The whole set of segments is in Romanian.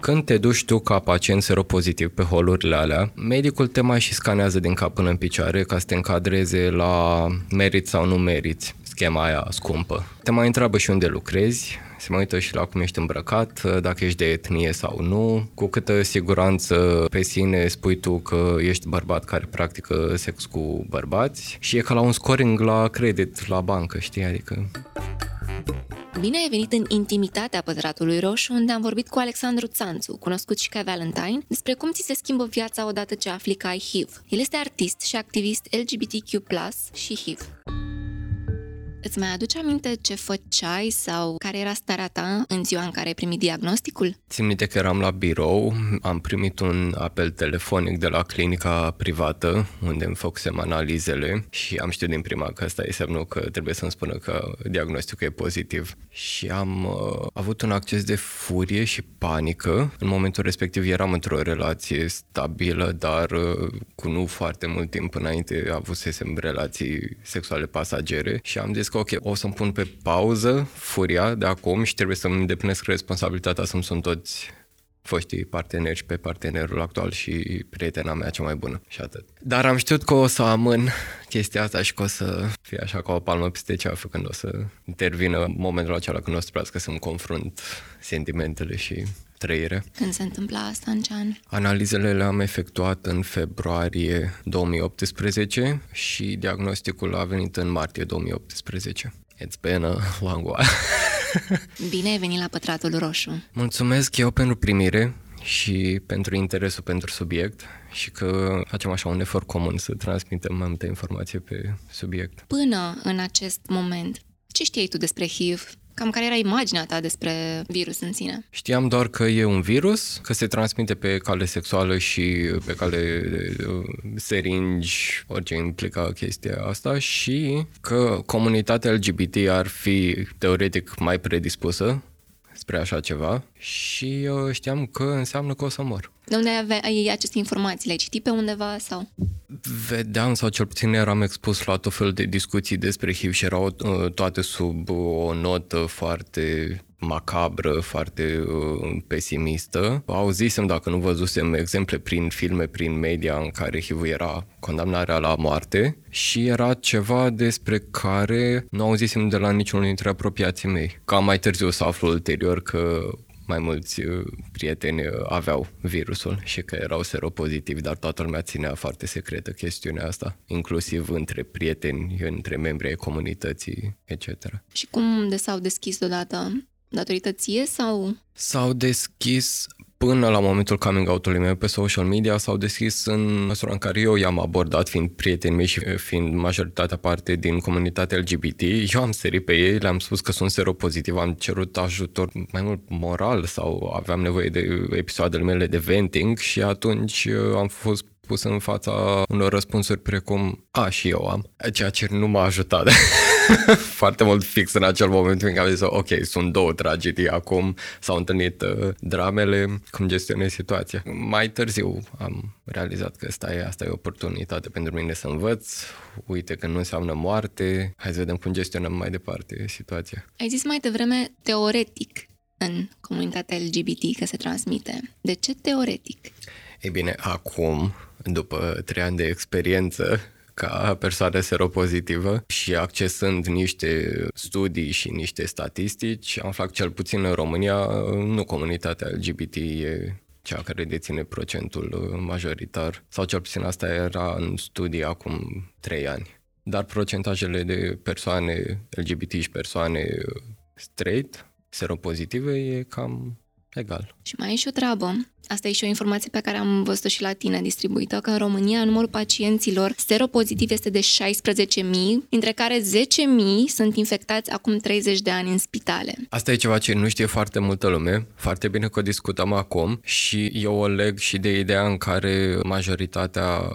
Când te duci tu ca pacient seropozitiv pe holurile alea, medicul te mai și scanează din cap până în picioare ca să te încadreze la meriți sau nu meriți schema aia scumpă. Te mai întreabă și unde lucrezi, se mai uită și la cum ești îmbrăcat, dacă ești de etnie sau nu, cu câtă siguranță pe sine spui tu că ești bărbat care practică sex cu bărbați și e ca la un scoring la credit la bancă, știi, adică... Bine ai venit în intimitatea Pătratului Roșu, unde am vorbit cu Alexandru Țanțu, cunoscut și ca Valentine, despre cum ți se schimbă viața odată ce afli că ai HIV. El este artist și activist LGBTQ+, și HIV. Îți mai aduce aminte ce făceai sau care era starea ta în ziua în care ai primit diagnosticul? Țin minte că eram la birou, am primit un apel telefonic de la clinica privată unde îmi făcusem analizele și am știut din prima că asta e semnul că trebuie să-mi spună că diagnosticul e pozitiv. Și am uh, avut un acces de furie și panică. În momentul respectiv eram într-o relație stabilă, dar uh, cu nu foarte mult timp înainte avusesem relații sexuale pasagere și am zis că ok, o să-mi pun pe pauză furia de acum și trebuie să-mi îndeplinesc responsabilitatea să-mi sunt toți foștii parteneri și pe partenerul actual și prietena mea cea mai bună și atât. Dar am știut că o să amân chestia asta și că o să fie așa ca o palmă peste ceafă când o să intervină momentul acela când o să trebuiască să-mi confrunt sentimentele și trăire. Când se întâmpla asta, în ce an? Analizele le-am efectuat în februarie 2018 și diagnosticul a venit în martie 2018. It's been a long while. Bine ai venit la Pătratul Roșu. Mulțumesc eu pentru primire și pentru interesul pentru subiect și că facem așa un efort comun să transmitem mai multe informații pe subiect. Până în acest moment, ce știai tu despre HIV? Cam care era imaginea ta despre virus în sine? Știam doar că e un virus, că se transmite pe cale sexuală și pe cale seringi, orice implica chestia asta și că comunitatea LGBT ar fi teoretic mai predispusă spre așa ceva și știam că înseamnă că o să mor. De unde ai, ai aceste informații? Le-ai citit pe undeva sau? Vedeam sau cel puțin eram expus la tot fel de discuții despre HIV și erau uh, toate sub o notă foarte macabră, foarte uh, pesimistă. Auzisem, dacă nu văzusem, exemple prin filme, prin media în care HIV era condamnarea la moarte și era ceva despre care nu auzisem de la niciunul dintre apropiații mei. Ca mai târziu să aflu ulterior că mai mulți uh, prieteni uh, aveau virusul și că erau seropozitivi, dar toată lumea ținea foarte secretă chestiunea asta, inclusiv între prieteni, între membrii ai comunității, etc. Și cum de s-au deschis deodată? Datorită ție sau? S-au deschis până la momentul coming out-ului meu pe social media s-au deschis în măsura în care eu i-am abordat, fiind prietenii mei și fiind majoritatea parte din comunitatea LGBT, eu am sărit pe ei, le-am spus că sunt seropozitiv, am cerut ajutor mai mult moral sau aveam nevoie de episoadele mele de venting și atunci uh, am fost pus în fața unor răspunsuri precum a, și eu am, ceea ce nu m-a ajutat foarte mult fix în acel moment în care am zis, ok, sunt două tragedii acum, s-au întâlnit uh, dramele, cum gestionez situația. Mai târziu am realizat că asta e, asta e o oportunitate pentru mine să învăț, uite că nu înseamnă moarte, hai să vedem cum gestionăm mai departe situația. Ai zis mai devreme teoretic în comunitatea LGBT că se transmite. De ce teoretic? Ei bine, acum, după trei ani de experiență ca persoană seropozitivă și accesând niște studii și niște statistici, am fac cel puțin în România, nu comunitatea LGBT e cea care deține procentul majoritar, sau cel puțin asta era în studii acum trei ani. Dar procentajele de persoane LGBT și persoane straight, seropozitive, e cam egal. Și mai e și o treabă. Asta e și o informație pe care am văzut-o și la tine distribuită, că în România numărul pacienților seropozitiv este de 16.000, dintre care 10.000 sunt infectați acum 30 de ani în spitale. Asta e ceva ce nu știe foarte multă lume, foarte bine că o discutăm acum și eu o leg și de ideea în care majoritatea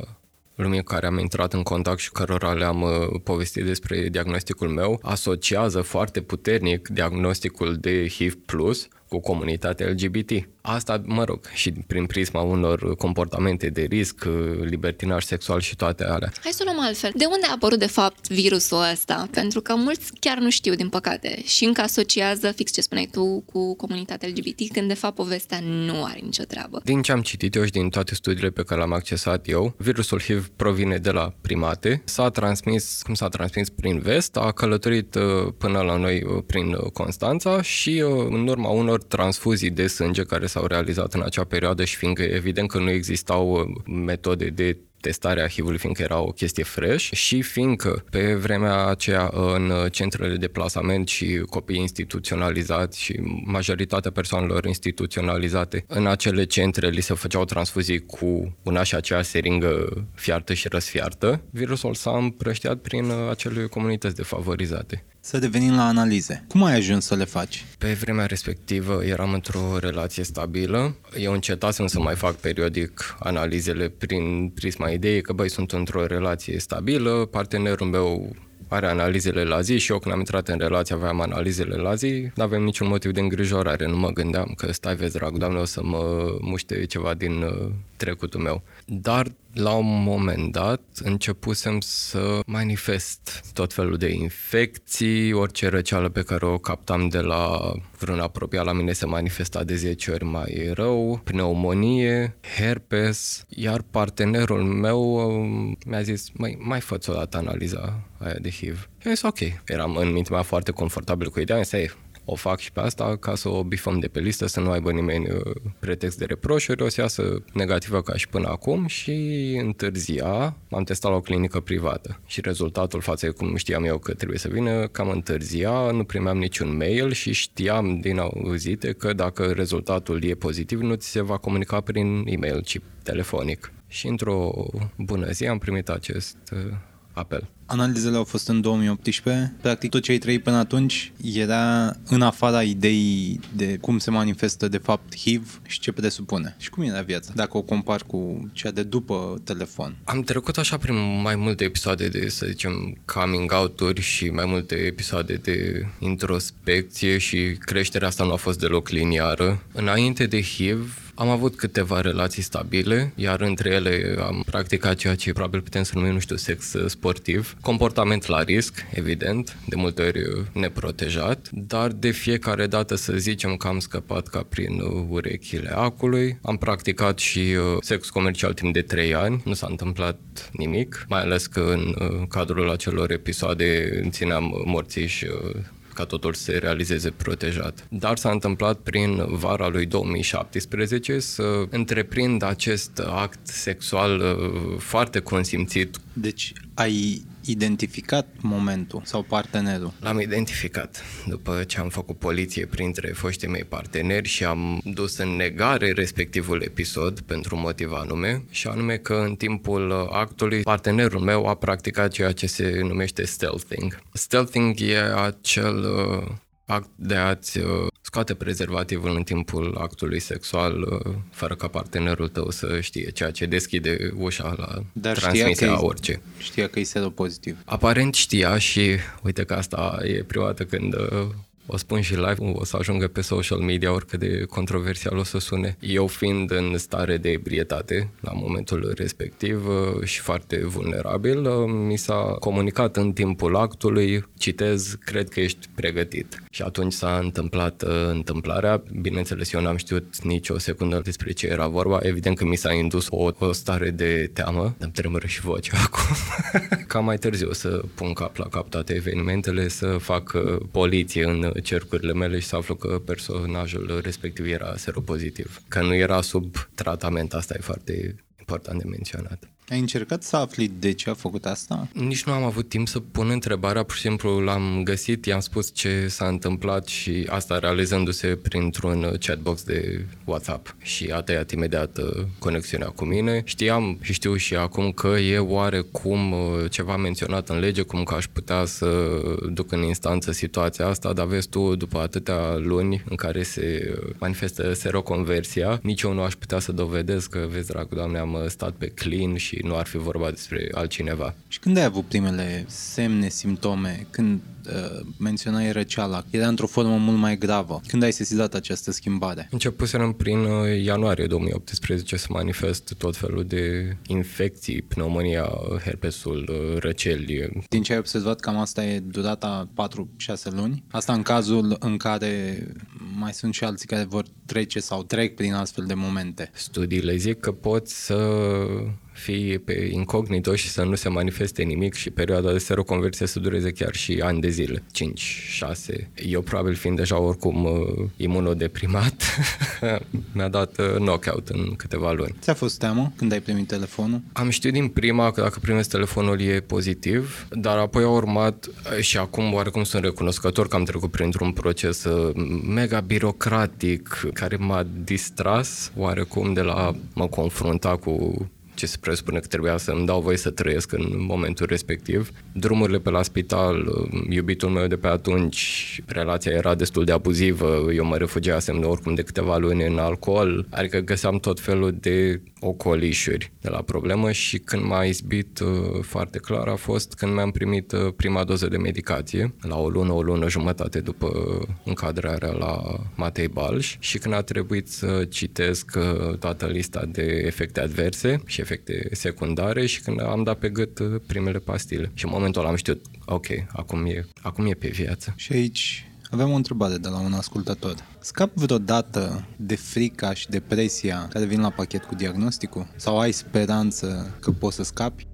lumii care am intrat în contact și cărora le-am uh, povestit despre diagnosticul meu, asociază foarte puternic diagnosticul de HIV plus cu comunitatea LGBT. Asta, mă rog, și prin prisma unor comportamente de risc, libertinaj sexual și toate alea. Hai să luăm altfel. De unde a apărut, de fapt, virusul ăsta? Pentru că mulți chiar nu știu, din păcate, și încă asociază, fix ce spuneai tu, cu comunitatea LGBT, când, de fapt, povestea nu are nicio treabă. Din ce am citit eu și din toate studiile pe care le-am accesat eu, virusul HIV provine de la primate, s-a transmis, cum s-a transmis prin vest, a călătorit uh, până la noi uh, prin uh, Constanța și în urma unor transfuzii de sânge care s-au realizat în acea perioadă și fiindcă evident că nu existau metode de testarea HIV-ului, fiindcă era o chestie fresh și fiindcă pe vremea aceea în centrele de plasament și copii instituționalizați și majoritatea persoanelor instituționalizate în acele centre li se făceau transfuzii cu una și aceea seringă fiartă și răsfiartă, virusul s-a împrăștiat prin acele comunități defavorizate. Să devenim la analize. Cum ai ajuns să le faci? Pe vremea respectivă eram într-o relație stabilă. Eu încetasem să mai fac periodic analizele prin prisma ideii că, băi, sunt într-o relație stabilă, partenerul meu are analizele la zi și eu când am intrat în relație aveam analizele la zi, nu avem niciun motiv de îngrijorare, nu mă gândeam că stai vezi drag, doamne, o să mă muște ceva din uh, trecutul meu. Dar la un moment dat începusem să manifest tot felul de infecții, orice răceală pe care o captam de la vreun apropiat la mine se manifesta de 10 ori mai rău, pneumonie, herpes, iar partenerul meu um, mi-a zis, mai, mai fă o dată analiza aia de HIV. Și am zis, ok. Eram în mintea mea foarte confortabil cu ideea, am zis, o fac și pe asta ca să o bifăm de pe listă, să nu aibă nimeni uh, pretext de reproșuri, o să iasă negativă ca și până acum și întârzia, am testat la o clinică privată și rezultatul față de cum știam eu că trebuie să vină, cam întârzia, nu primeam niciun mail și știam din auzite că dacă rezultatul e pozitiv, nu ți se va comunica prin e-mail, ci telefonic. Și într-o bună zi am primit acest uh, apel. Analizele au fost în 2018. Practic tot ce ai trăit până atunci era în afara ideii de cum se manifestă de fapt HIV și ce presupune. Și cum era viața, dacă o compar cu cea de după telefon? Am trecut așa prin mai multe episoade de, să zicem, coming out-uri și mai multe episoade de introspecție și creșterea asta nu a fost deloc liniară. Înainte de HIV, am avut câteva relații stabile, iar între ele am practicat ceea ce probabil putem să numim, nu știu, sex sportiv. Comportament la risc, evident, de multe ori neprotejat, dar de fiecare dată să zicem că am scăpat ca prin urechile acului. Am practicat și uh, sex comercial timp de 3 ani, nu s-a întâmplat nimic, mai ales că în uh, cadrul acelor episoade țineam morțiși uh, ca totul să se realizeze protejat. Dar s-a întâmplat prin vara lui 2017 să întreprind acest act sexual uh, foarte consimțit. Deci ai identificat momentul sau partenerul? L-am identificat după ce am făcut poliție printre foștii mei parteneri și am dus în negare respectivul episod pentru un motiv anume și anume că în timpul actului partenerul meu a practicat ceea ce se numește stealthing. Stealthing e acel uh, act de a-ți uh, scoate prezervativul în timpul actului sexual uh, fără ca partenerul tău să știe, ceea ce deschide ușa la Dar transmisia a orice. Știa că e seropozitiv. Aparent știa și uite că asta e prima dată când uh, o spun și live, o să ajungă pe social media oricât de controversial o să sune. Eu fiind în stare de ebrietate la momentul respectiv uh, și foarte vulnerabil, uh, mi s-a comunicat în timpul actului, citez, cred că ești pregătit. Și atunci s-a întâmplat uh, întâmplarea. Bineînțeles, eu n-am știut nici o secundă despre ce era vorba. Evident că mi s-a indus o, o stare de teamă. Îmi tremură și vocea acum. Cam mai târziu să pun cap la cap toate evenimentele, să fac poliție în cercurile mele și să aflu că personajul respectiv era seropozitiv. Că nu era sub tratament, asta e foarte important de menționat. Ai încercat să afli de ce a făcut asta? Nici nu am avut timp să pun întrebarea, pur și simplu l-am găsit, i-am spus ce s-a întâmplat și asta realizându-se printr-un chatbox de WhatsApp și a tăiat imediat uh, conexiunea cu mine. Știam și știu și acum că e oarecum uh, ceva menționat în lege, cum că aș putea să duc în instanță situația asta, dar vezi tu, după atâtea luni în care se manifestă seroconversia, nici eu nu aș putea să dovedesc că, vezi, dragul doamne, am stat pe clean și și nu ar fi vorba despre altcineva. Și când ai avut primele semne, simptome? Când uh, menționai răceala, era într-o formă mult mai gravă. Când ai sesizat această schimbare? Începuserăm prin uh, ianuarie 2018 să manifest tot felul de infecții, pneumonia, herpesul, uh, răceli. Din ce ai observat, cam asta e durata 4-6 luni? Asta în cazul în care mai sunt și alții care vor trece sau trec prin astfel de momente. Studiile zic că poți să fii pe incognito și să nu se manifeste nimic și perioada de seroconversie să dureze chiar și ani de zile, 5-6. Eu probabil fiind deja oricum uh, imunodeprimat, mi-a dat uh, knockout în câteva luni. Ți-a fost teamă când ai primit telefonul? Am știut din prima că dacă primesc telefonul e pozitiv, dar apoi a urmat uh, și acum oarecum sunt recunoscător că am trecut printr-un proces mega birocratic care m-a distras oarecum de la mă confrunta cu ce se presupune că trebuia să îmi dau voie să trăiesc în momentul respectiv. Drumurile pe la spital, iubitul meu de pe atunci, relația era destul de abuzivă, eu mă refugiasem de oricum de câteva luni în alcool, adică găseam tot felul de ocolișuri de la problemă și când m-a izbit uh, foarte clar a fost când mi-am primit uh, prima doză de medicație, la o lună, o lună jumătate după încadrarea la Matei Balș și când a trebuit să citesc uh, toată lista de efecte adverse și efecte secundare și când am dat pe gât primele pastile. Și în momentul ăla am știut, ok, acum e, acum e pe viață. Și aici avem o întrebare de la un ascultător. Scap vreodată de frica și depresia care vin la pachet cu diagnosticul? Sau ai speranță că poți să scapi?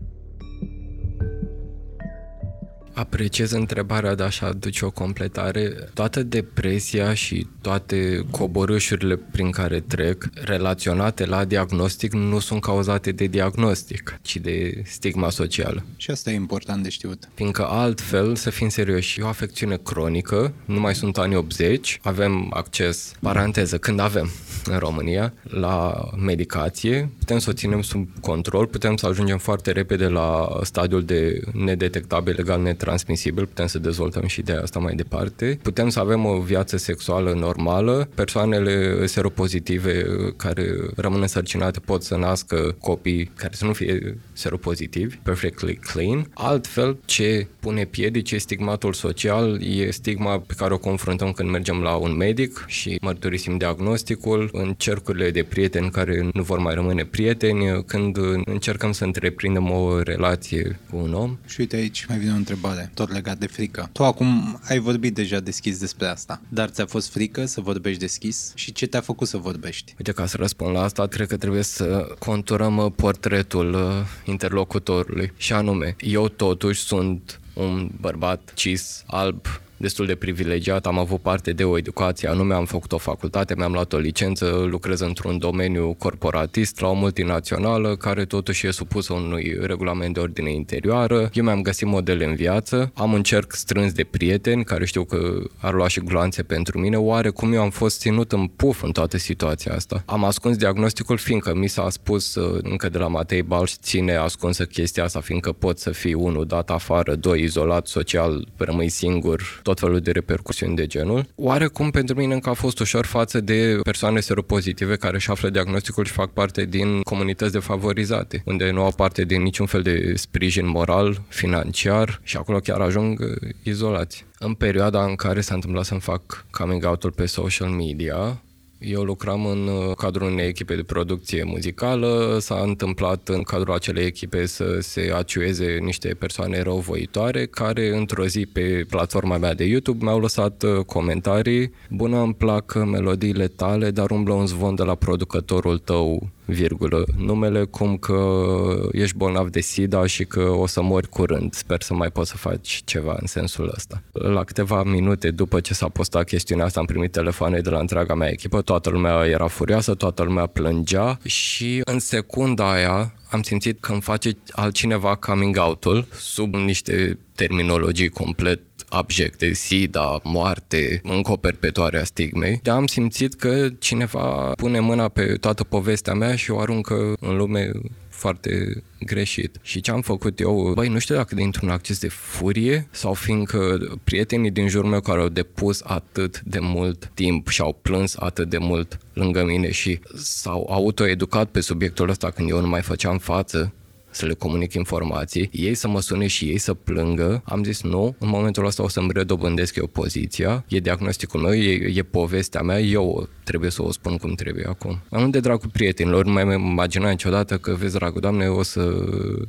Apreciez întrebarea de a-și aduce o completare. Toată depresia și toate coborâșurile prin care trec, relaționate la diagnostic, nu sunt cauzate de diagnostic, ci de stigma socială. Și asta e important de știut. Fiindcă altfel, să fim serioși, e o afecțiune cronică, nu mai sunt anii 80, avem acces, paranteză, când avem în România, la medicație, putem să o ținem sub control, putem să ajungem foarte repede la stadiul de nedetectabil legal netransmisibil, putem să dezvoltăm și ideea asta mai departe. Putem să avem o viață sexuală normală, persoanele seropozitive care rămân însărcinate pot să nască copii care să nu fie seropozitivi, perfectly clean. Altfel, ce pune piedici e stigmatul social, e stigma pe care o confruntăm când mergem la un medic și mărturisim diagnosticul, în cercurile de prieteni care nu vor mai rămâne prieteni, când încercăm să întreprindem o relație cu un om. Și uite aici mai vine o întrebare, tot legat de frică. Tu acum ai vorbit deja deschis despre asta, dar ți-a fost frică să vorbești deschis și ce te-a făcut să vorbești? Uite, ca să răspund la asta, cred că trebuie să conturăm portretul uh, interlocutorului și anume, eu totuși sunt un bărbat cis, alb, destul de privilegiat, am avut parte de o educație anume, am făcut o facultate, mi-am luat o licență, lucrez într-un domeniu corporatist la o multinațională care totuși e supusă unui regulament de ordine interioară. Eu mi-am găsit modele în viață, am un cerc strâns de prieteni care știu că ar lua și gloanțe pentru mine, oare cum eu am fost ținut în puf în toată situația asta. Am ascuns diagnosticul fiindcă mi s-a spus uh, încă de la Matei Balș ține ascunsă chestia asta fiindcă pot să fii unul dat afară, doi izolat social, rămâi singur, tot felul de repercusiuni de genul. Oarecum pentru mine încă a fost ușor față de persoane seropozitive care își află diagnosticul și fac parte din comunități defavorizate, unde nu au parte din niciun fel de sprijin moral, financiar și acolo chiar ajung uh, izolați. În perioada în care s-a întâmplat să-mi fac coming out-ul pe social media, eu lucram în uh, cadrul unei echipe de producție muzicală, s-a întâmplat în cadrul acelei echipe să se aciueze niște persoane răuvoitoare care într-o zi pe platforma mea de YouTube mi-au lăsat uh, comentarii. Bună, îmi plac melodiile tale, dar umblă un zvon de la producătorul tău virgulă, numele cum că ești bolnav de SIDA și că o să mori curând. Sper să mai poți să faci ceva în sensul ăsta. La câteva minute după ce s-a postat chestiunea asta, am primit telefoane de la întreaga mea echipă, toată lumea era furioasă, toată lumea plângea și în secunda aia am simțit că îmi face altcineva coming out-ul sub niște terminologii complet abjecte, sida, moarte, încă o perpetuare a stigmei. De am simțit că cineva pune mâna pe toată povestea mea și o aruncă în lume foarte greșit. Și ce am făcut eu, băi, nu știu dacă dintr-un acces de furie sau fiindcă prietenii din jurul meu care au depus atât de mult timp și au plâns atât de mult lângă mine și s-au autoeducat pe subiectul ăsta când eu nu mai făceam față să le comunic informații, ei să mă sune și ei să plângă. Am zis nu, în momentul ăsta o să-mi redobândesc eu poziția, e diagnosticul meu, e, e povestea mea, eu trebuie să o spun cum trebuie acum. Am de dragul prietenilor, nu mai imagina niciodată că, vezi, dragul doamne, o să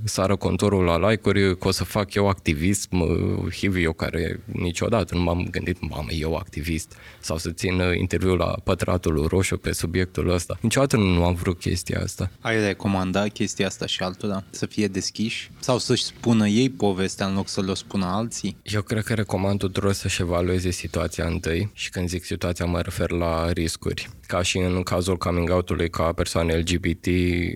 sară contorul la like-uri, că o să fac eu activism, HIV, eu care niciodată nu m-am gândit, mamă, eu activist, sau să țin interviul la pătratul roșu pe subiectul ăsta. Niciodată nu am vrut chestia asta. Ai recomanda chestia asta și altora? Să fie deschiși? Sau să-și spună ei povestea în loc să le spună alții? Eu cred că recomand tuturor să-și evalueze situația întâi și când zic situația mă refer la riscuri. Ca și în cazul coming out-ului ca persoane LGBT,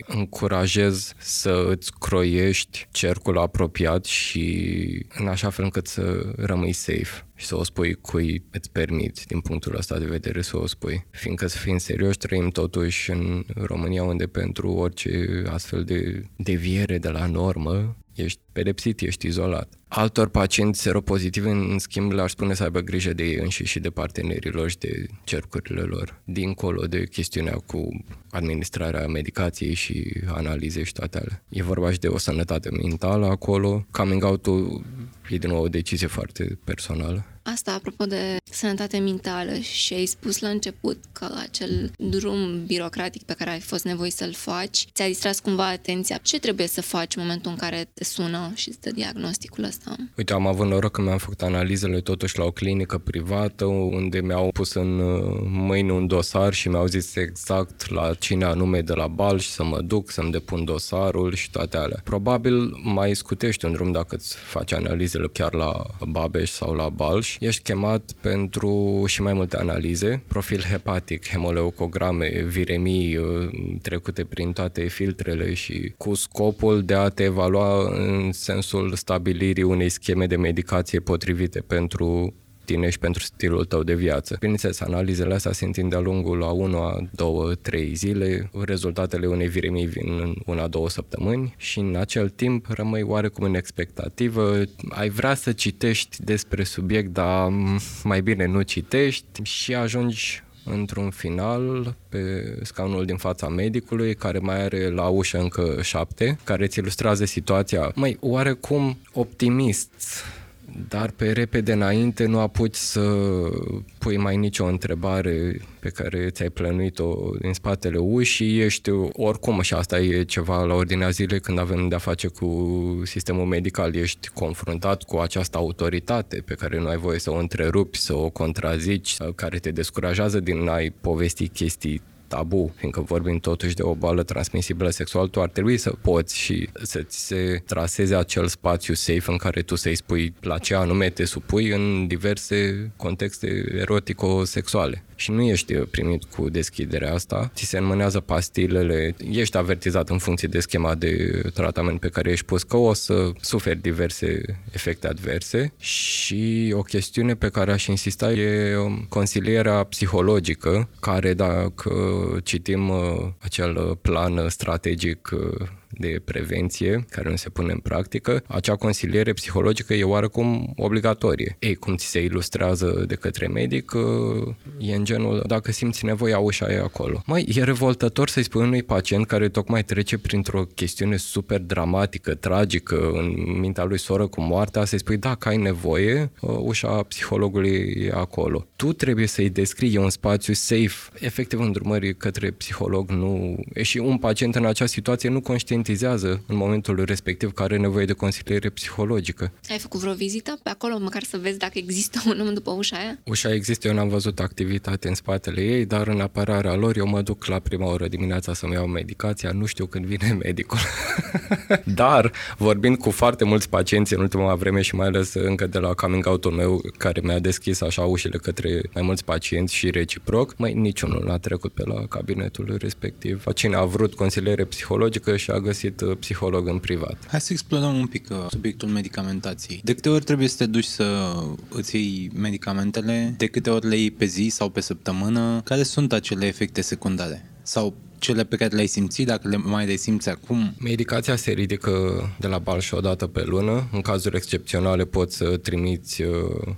încurajez să îți croiești cercul apropiat și în așa fel încât să rămâi safe și să o spui cui îți permiți din punctul ăsta de vedere să o spui. Fiindcă să fim serioși, trăim totuși în România unde pentru orice astfel de deviere de la normă ești pedepsit, ești izolat. Altor pacienți seropositivi, în schimb, le-aș spune să aibă grijă de ei înșiși și de partenerilor și de cercurile lor, dincolo de chestiunea cu administrarea medicației și analize și toate alea. E vorba și de o sănătate mentală acolo. Coming out-ul e din nou o decizie foarte personală. Asta, apropo de sănătate mentală și ai spus la început că acel drum birocratic pe care ai fost nevoie să-l faci ți-a distras cumva atenția. Ce trebuie să faci în momentul în care te sună și îți dă diagnosticul ăsta? Uite, am avut noroc că mi-am făcut analizele totuși la o clinică privată unde mi-au pus în uh, mâini un dosar și mi-au zis exact la cine anume de la bal și să mă duc, să-mi depun dosarul și toate alea. Probabil mai scutești un drum dacă îți faci analizele chiar la Babeș sau la Balș ești chemat pentru și mai multe analize, profil hepatic, hemoleucograme, viremii uh, trecute prin toate filtrele și cu scopul de a te evalua în sensul stabilirii unei scheme de medicație potrivite pentru tine și pentru stilul tău de viață. Bineînțeles, analizele astea se întind de-a lungul la 1, 2, 3 zile, rezultatele unei viremii vin în una, două săptămâni și în acel timp rămâi oarecum în expectativă, ai vrea să citești despre subiect, dar mai bine nu citești și ajungi într-un final pe scaunul din fața medicului care mai are la ușă încă șapte, care îți ilustrează situația. Mai oarecum optimist dar pe repede înainte nu apuci să pui mai nicio întrebare pe care ți-ai plănuit-o din spatele ușii, ești oricum și asta e ceva la ordinea zilei când avem de-a face cu sistemul medical, ești confruntat cu această autoritate pe care nu ai voie să o întrerupi, să o contrazici, care te descurajează din a-i povesti chestii tabu, fiindcă vorbim totuși de o boală transmisibilă sexual, tu ar trebui să poți și să-ți se traseze acel spațiu safe în care tu să-i spui la ce anume te supui în diverse contexte erotico-sexuale și nu ești primit cu deschiderea asta, ți se înmânează pastilele, ești avertizat în funcție de schema de tratament pe care ești pus că o să suferi diverse efecte adverse. Și o chestiune pe care aș insista e consilierea psihologică, care dacă citim uh, acel plan strategic uh, de prevenție care nu se pune în practică, acea consiliere psihologică e oarecum obligatorie. Ei, cum ți se ilustrează de către medic, e în genul, dacă simți nevoia, ușa e acolo. Mai e revoltător să-i spui unui pacient care tocmai trece printr-o chestiune super dramatică, tragică, în mintea lui soră cu moartea, să-i spui, dacă ai nevoie, ușa psihologului e acolo. Tu trebuie să-i descrii un spațiu safe, efectiv îndrumării către psiholog, nu... E și un pacient în acea situație nu conștient conștientizează în momentul respectiv că are nevoie de consiliere psihologică. Ai făcut vreo vizită pe acolo, măcar să vezi dacă există un om după ușa aia? Ușa există, eu n-am văzut activitate în spatele ei, dar în apărarea lor eu mă duc la prima oră dimineața să-mi iau medicația, nu știu când vine medicul. dar, vorbind cu foarte mulți pacienți în ultima vreme și mai ales încă de la coming out-ul meu, care mi-a deschis așa ușile către mai mulți pacienți și reciproc, mai niciunul n-a trecut pe la cabinetul respectiv. Cine a vrut consiliere psihologică și a găsit uh, psiholog în privat. Hai să explorăm un pic uh, subiectul medicamentației. De câte ori trebuie să te duci să îți iei medicamentele? De câte ori le iei pe zi sau pe săptămână? Care sunt acele efecte secundare? Sau cele pe care le-ai simțit, dacă le mai resimți acum? Medicația se ridică de la bal și o dată pe lună. În cazuri excepționale poți să trimiți uh,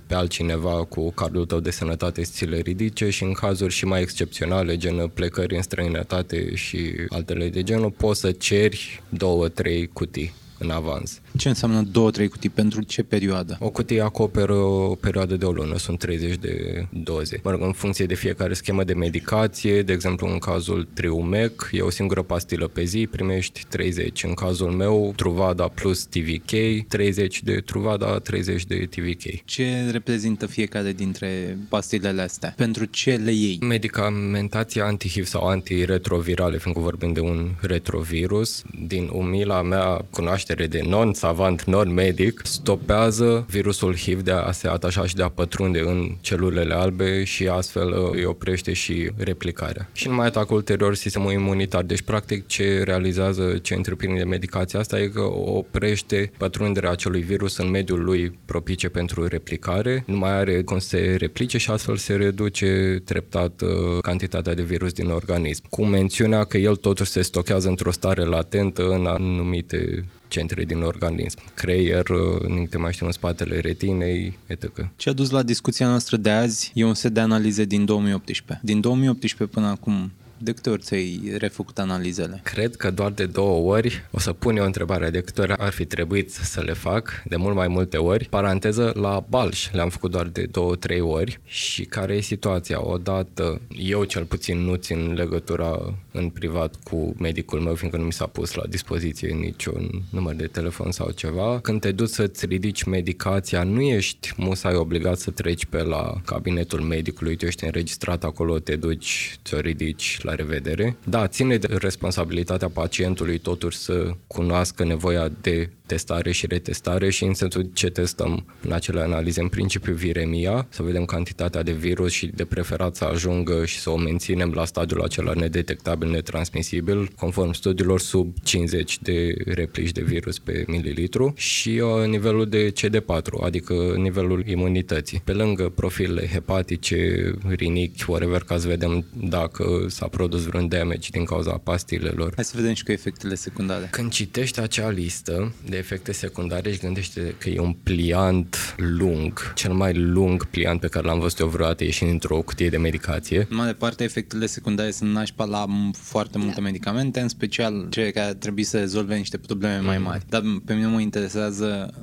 pe altcineva cu cardul tău de sănătate să ți le ridice și în cazuri și mai excepționale, gen plecări în străinătate și altele de genul, poți să ceri două, trei cutii în avans. Ce înseamnă două, trei cutii? Pentru ce perioadă? O cutie acoperă o perioadă de o lună, sunt 30 de doze. Mă rog, în funcție de fiecare schemă de medicație, de exemplu în cazul Triumec, e o singură pastilă pe zi, primești 30. În cazul meu, Truvada plus TVK, 30 de Truvada, 30 de TVK. Ce reprezintă fiecare dintre pastilele astea? Pentru ce le iei? Medicamentația anti-HIV sau antiretrovirale, fiindcă vorbim de un retrovirus, din umila mea cunoaștere de non savant non-medic stopează virusul HIV de a se atașa și de a pătrunde în celulele albe și astfel uh, îi oprește și replicarea. Și nu mai atacă ulterior sistemul imunitar. Deci, practic, ce realizează ce întreprinde de medicația asta e că oprește pătrunderea acelui virus în mediul lui propice pentru replicare, nu mai are cum să se replice și astfel se reduce treptat uh, cantitatea de virus din organism. Cu mențiunea că el totuși se stochează într-o stare latentă în anumite centre din organism. Creier, nu te mai știu, în spatele retinei, etc. Ce a dus la discuția noastră de azi e un set de analize din 2018. Din 2018 până acum, de câte ori ți-ai refăcut analizele? Cred că doar de două ori. O să pun eu o întrebare. De câte ori ar fi trebuit să le fac? De mult mai multe ori. Paranteză, la Balș le-am făcut doar de două, trei ori. Și care e situația? Odată, eu cel puțin nu țin legătura în privat cu medicul meu, fiindcă nu mi s-a pus la dispoziție niciun număr de telefon sau ceva. Când te duci să-ți ridici medicația, nu ești musai obligat să treci pe la cabinetul medicului, tu ești înregistrat acolo, te duci, ți-o ridici la revedere. Da, ține de responsabilitatea pacientului totuși să cunoască nevoia de testare și retestare și în sensul ce testăm în acele analize, în principiu viremia, să vedem cantitatea de virus și de preferat să ajungă și să o menținem la stadiul acela nedetectabil, netransmisibil, conform studiilor sub 50 de replici de virus pe mililitru și uh, nivelul de CD4, adică nivelul imunității. Pe lângă profilele hepatice, rinichi, whatever, ca să vedem dacă s-a produs vreun damage din cauza pastilelor. Hai să vedem și cu efectele secundare. Când citești acea listă de efecte secundare și gândește că e un pliant lung, cel mai lung pliant pe care l-am văzut eu vreodată ieșind într-o cutie de medicație. În mare parte, efectele secundare sunt nașpa la foarte multe da. medicamente, în special cele care trebuie să rezolve niște probleme mm. mai mari. Dar pe mine mă interesează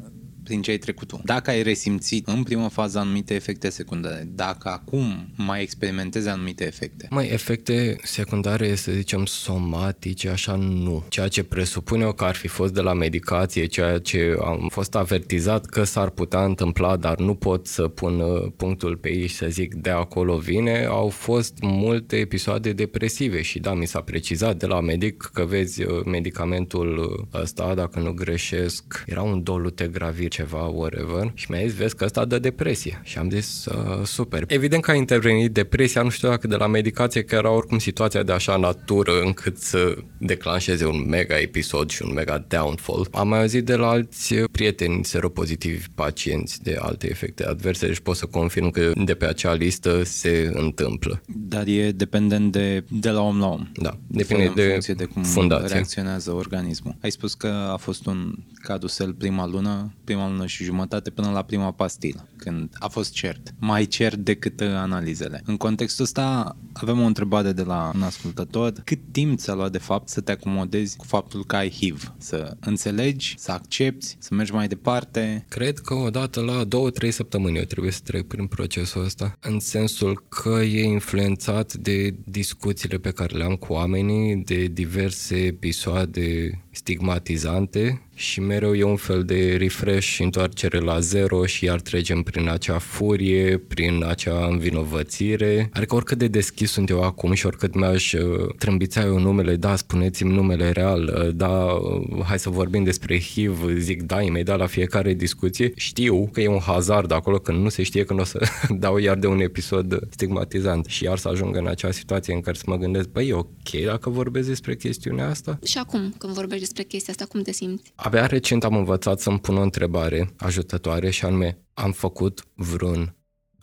prin ce ai trecut tu. Dacă ai resimțit în prima fază anumite efecte secundare, dacă acum mai experimentezi anumite efecte. Mai efecte secundare, să zicem, somatice, așa nu. Ceea ce presupune eu că ar fi fost de la medicație, ceea ce am fost avertizat că s-ar putea întâmpla, dar nu pot să pun uh, punctul pe ei și să zic de acolo vine, au fost multe episoade depresive și da, mi s-a precizat de la medic că vezi uh, medicamentul ăsta, dacă nu greșesc, era un dolutegravir, ceva, whatever, și mi-a zis, vezi că ăsta dă depresie. Și am zis, uh, super. Evident că a intervenit depresia, nu știu dacă de la medicație, că era oricum situația de așa natură încât să declanșeze un mega episod și un mega downfall. Am mai auzit de la alți prieteni seropositivi pacienți de alte efecte adverse, deci pot să confirm că de pe acea listă se întâmplă. Dar e dependent de, de la om la om. Da, depinde de, funcție de cum fundație. reacționează organismul. Ai spus că a fost un cadusel prima lună, prima lună și jumătate până la prima pastilă, când a fost cert. Mai cert decât uh, analizele. În contextul ăsta avem o întrebare de la un ascultător. Cât timp ți-a luat de fapt să te acomodezi cu faptul că ai HIV? Să înțelegi, să accepti, să mergi mai departe? Cred că odată la două, trei săptămâni eu trebuie să trec prin procesul ăsta, în sensul că e influențat de discuțiile pe care le am cu oamenii, de diverse episoade stigmatizante și mereu e un fel de refresh, întoarcere la zero și iar trecem prin acea furie, prin acea învinovățire. Adică oricât de deschis sunt eu acum și oricât mi-aș uh, trâmbița eu numele, da, spuneți-mi numele real, uh, da, uh, hai să vorbim despre HIV, zic da, imediat la fiecare discuție, știu că e un hazard acolo când nu se știe când o să dau iar de un episod stigmatizant și iar să ajung în acea situație în care să mă gândesc, băi, e ok dacă vorbesc despre chestiunea asta? Și acum, când vorbești despre chestia asta, cum te simți? Abia recent am învățat să-mi pun o întrebare ajutătoare și anume, am făcut vreun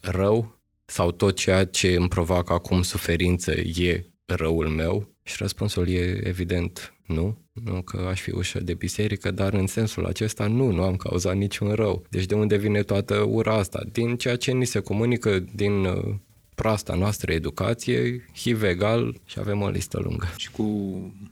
rău sau tot ceea ce îmi provoacă acum suferință e răul meu? Și răspunsul e evident nu, nu că aș fi ușă de biserică, dar în sensul acesta nu, nu am cauzat niciun rău. Deci de unde vine toată ura asta? Din ceea ce ni se comunică din uh, proasta noastră educație, HIV egal și avem o listă lungă. Și cu